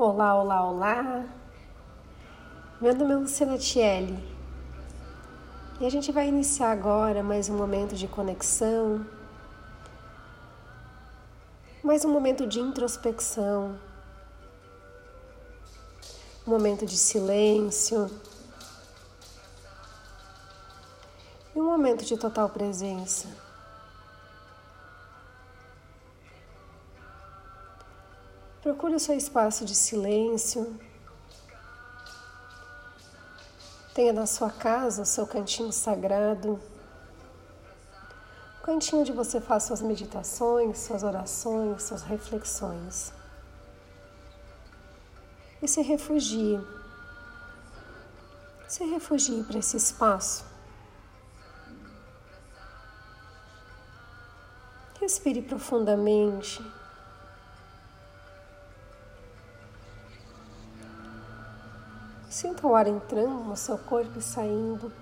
Olá, olá, olá. Meu nome é Luciana Tielli e a gente vai iniciar agora mais um momento de conexão, mais um momento de introspecção, um momento de silêncio e um momento de total presença. Procure o seu espaço de silêncio. Tenha na sua casa o seu cantinho sagrado, o cantinho onde você faz suas meditações, suas orações, suas reflexões. E se refugie. Se refugie para esse espaço. Respire profundamente. Sinta o ar entrando no seu corpo e saindo.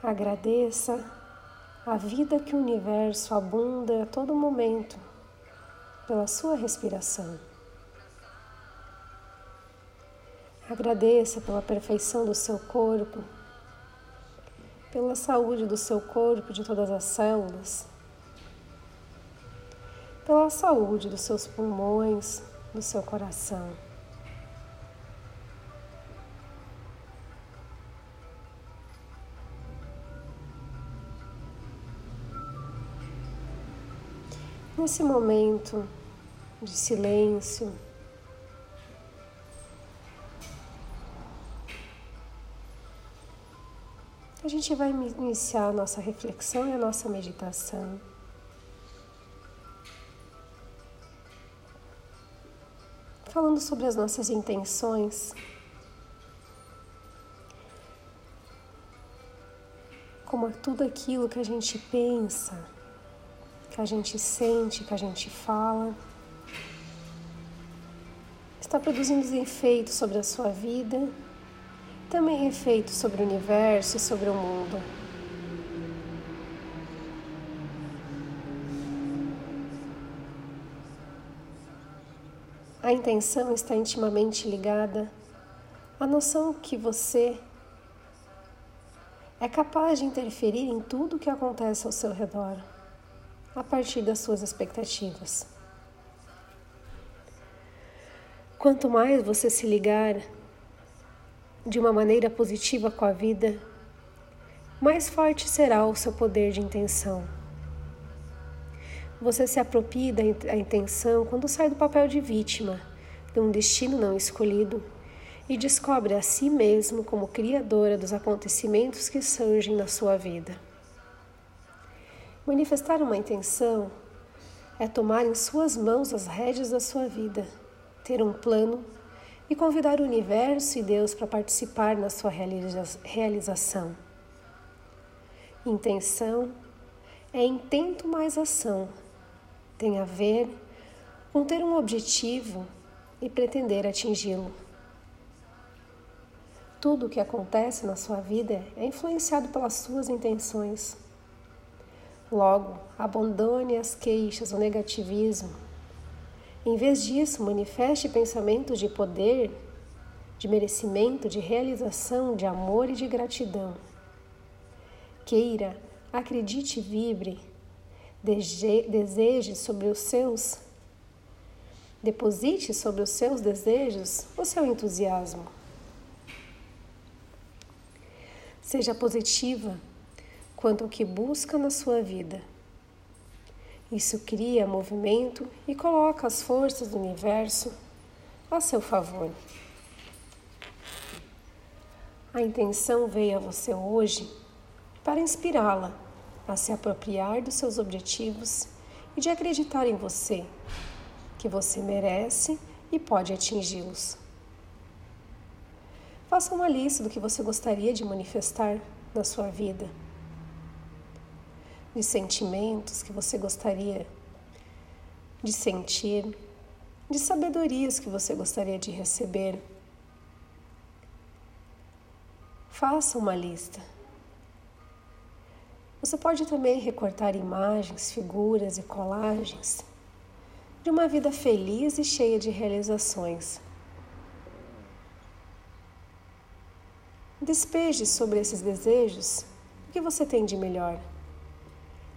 Agradeça a vida que o universo abunda a todo momento pela sua respiração. Agradeça pela perfeição do seu corpo, pela saúde do seu corpo, de todas as células pela saúde dos seus pulmões, do seu coração. Nesse momento de silêncio, a gente vai iniciar a nossa reflexão e a nossa meditação. Falando sobre as nossas intenções. Como é tudo aquilo que a gente pensa, que a gente sente, que a gente fala, está produzindo efeitos sobre a sua vida, também efeitos sobre o universo e sobre o mundo. A intenção está intimamente ligada à noção que você é capaz de interferir em tudo o que acontece ao seu redor, a partir das suas expectativas. Quanto mais você se ligar de uma maneira positiva com a vida, mais forte será o seu poder de intenção. Você se apropria da intenção quando sai do papel de vítima de um destino não escolhido e descobre a si mesmo como criadora dos acontecimentos que surgem na sua vida. Manifestar uma intenção é tomar em suas mãos as rédeas da sua vida, ter um plano e convidar o universo e Deus para participar na sua realização. Intenção é intento mais ação tem a ver com ter um objetivo e pretender atingi-lo. Tudo o que acontece na sua vida é influenciado pelas suas intenções. Logo, abandone as queixas, o negativismo. Em vez disso, manifeste pensamentos de poder, de merecimento, de realização, de amor e de gratidão. Queira, acredite e vibre deseje sobre os seus, deposite sobre os seus desejos o seu entusiasmo. Seja positiva quanto ao que busca na sua vida. Isso cria movimento e coloca as forças do universo a seu favor. A intenção veio a você hoje para inspirá-la a se apropriar dos seus objetivos e de acreditar em você, que você merece e pode atingi-los. Faça uma lista do que você gostaria de manifestar na sua vida, de sentimentos que você gostaria de sentir, de sabedorias que você gostaria de receber. Faça uma lista. Você pode também recortar imagens, figuras e colagens de uma vida feliz e cheia de realizações. Despeje sobre esses desejos o que você tem de melhor.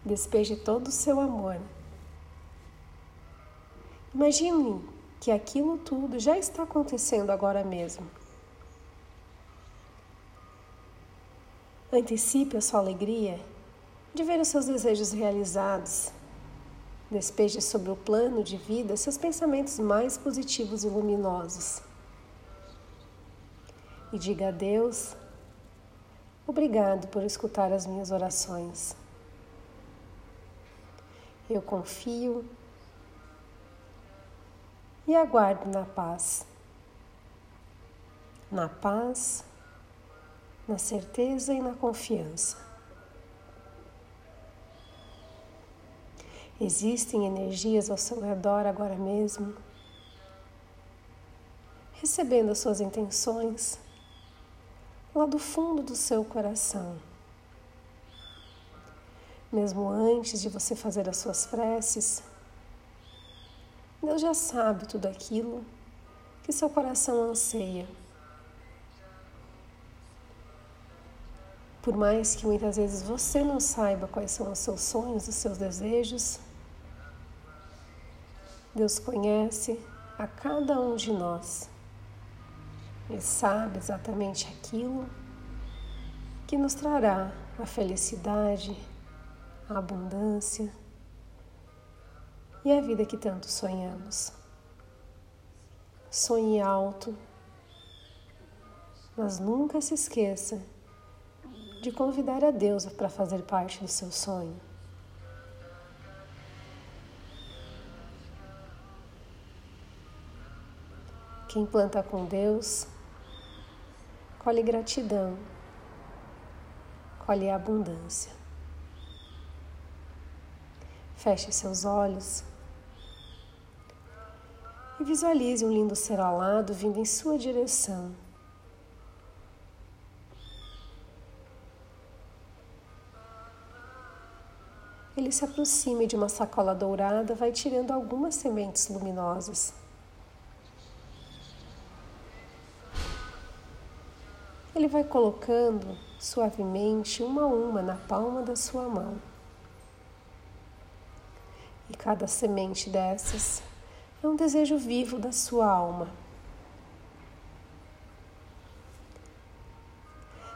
Despeje todo o seu amor. Imagine que aquilo tudo já está acontecendo agora mesmo. Antecipe a sua alegria de ver os seus desejos realizados. Despeje sobre o plano de vida seus pensamentos mais positivos e luminosos e diga a Deus: Obrigado por escutar as minhas orações. Eu confio e aguardo na paz. Na paz, na certeza e na confiança. Existem energias ao seu redor agora mesmo, recebendo as suas intenções lá do fundo do seu coração. Mesmo antes de você fazer as suas preces, Deus já sabe tudo aquilo que seu coração anseia. Por mais que muitas vezes você não saiba quais são os seus sonhos, os seus desejos, Deus conhece a cada um de nós. Ele sabe exatamente aquilo que nos trará a felicidade, a abundância e a vida que tanto sonhamos. Sonhe alto, mas nunca se esqueça de convidar a Deus para fazer parte do seu sonho. Quem planta com Deus, colhe gratidão, colhe abundância. Feche seus olhos e visualize um lindo ser alado vindo em sua direção. Ele se aproxima de uma sacola dourada, vai tirando algumas sementes luminosas. Ele vai colocando suavemente uma a uma na palma da sua mão. E cada semente dessas é um desejo vivo da sua alma.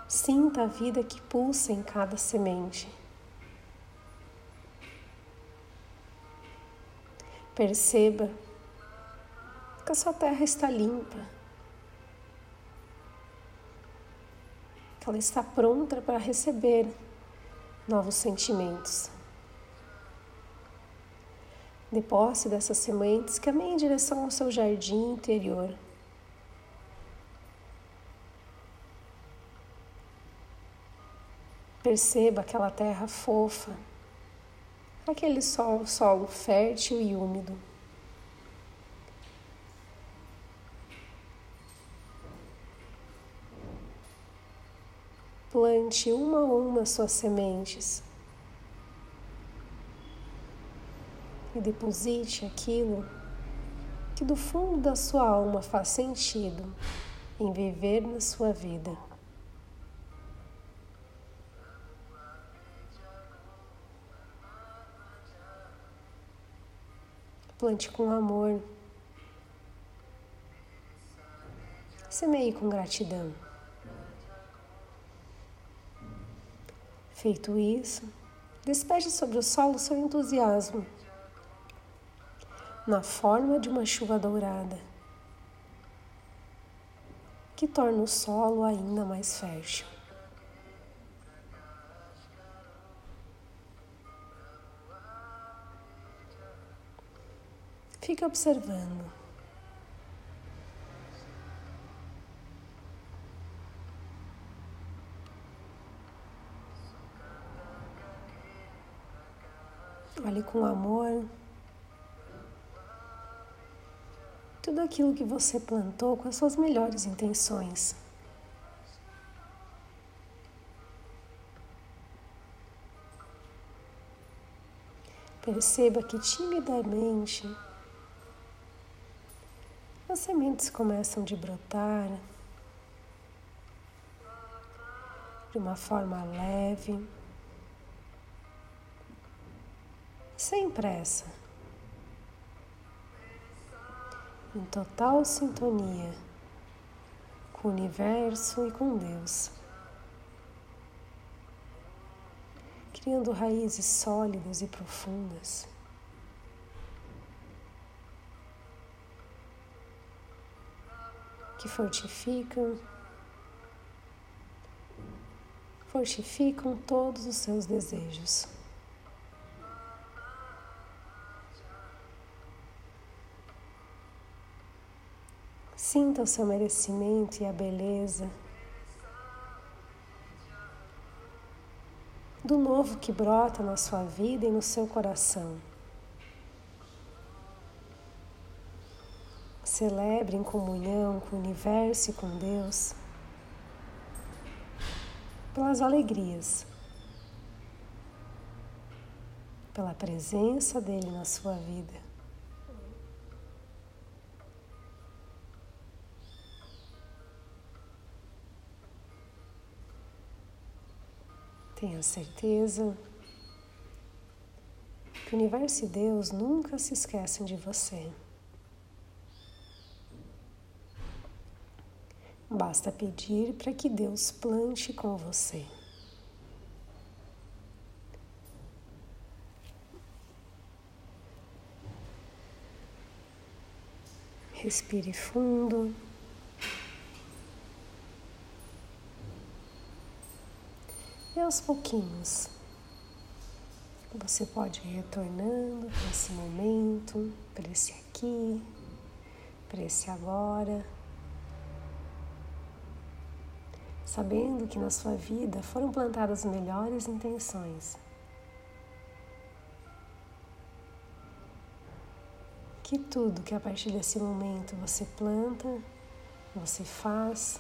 Sinta a vida que pulsa em cada semente. Perceba que a sua terra está limpa ela está pronta para receber novos sentimentos. De posse dessas sementes, caminhe em direção ao seu jardim interior. Perceba aquela terra fofa, aquele solo, solo fértil e úmido. Plante uma a uma suas sementes e deposite aquilo que do fundo da sua alma faz sentido em viver na sua vida. Plante com amor. Semeie com gratidão. Feito isso, despeje sobre o solo seu entusiasmo, na forma de uma chuva dourada, que torna o solo ainda mais fértil. Fique observando. Olhe com amor tudo aquilo que você plantou com as suas melhores intenções. Perceba que timidamente as sementes começam de brotar de uma forma leve, sem pressa, em total sintonia com o universo e com Deus, criando raízes sólidas e profundas. Que fortificam fortificam todos os seus desejos. Sinta o seu merecimento e a beleza do novo que brota na sua vida e no seu coração. Celebre em comunhão com o universo e com Deus pelas alegrias, pela presença dele na sua vida. Tenha certeza que o universo e Deus nunca se esquecem de você. Basta pedir para que Deus plante com você. Respire fundo. E aos pouquinhos, você pode ir retornando para esse momento, para esse aqui, para esse agora. sabendo que na sua vida foram plantadas melhores intenções. Que tudo que a partir desse momento você planta, você faz,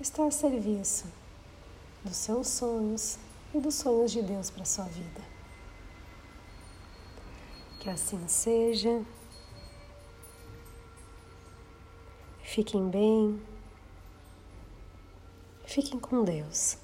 está a serviço dos seus sonhos e dos sonhos de Deus para a sua vida. Que assim seja. Fiquem bem. Fiquem com Deus.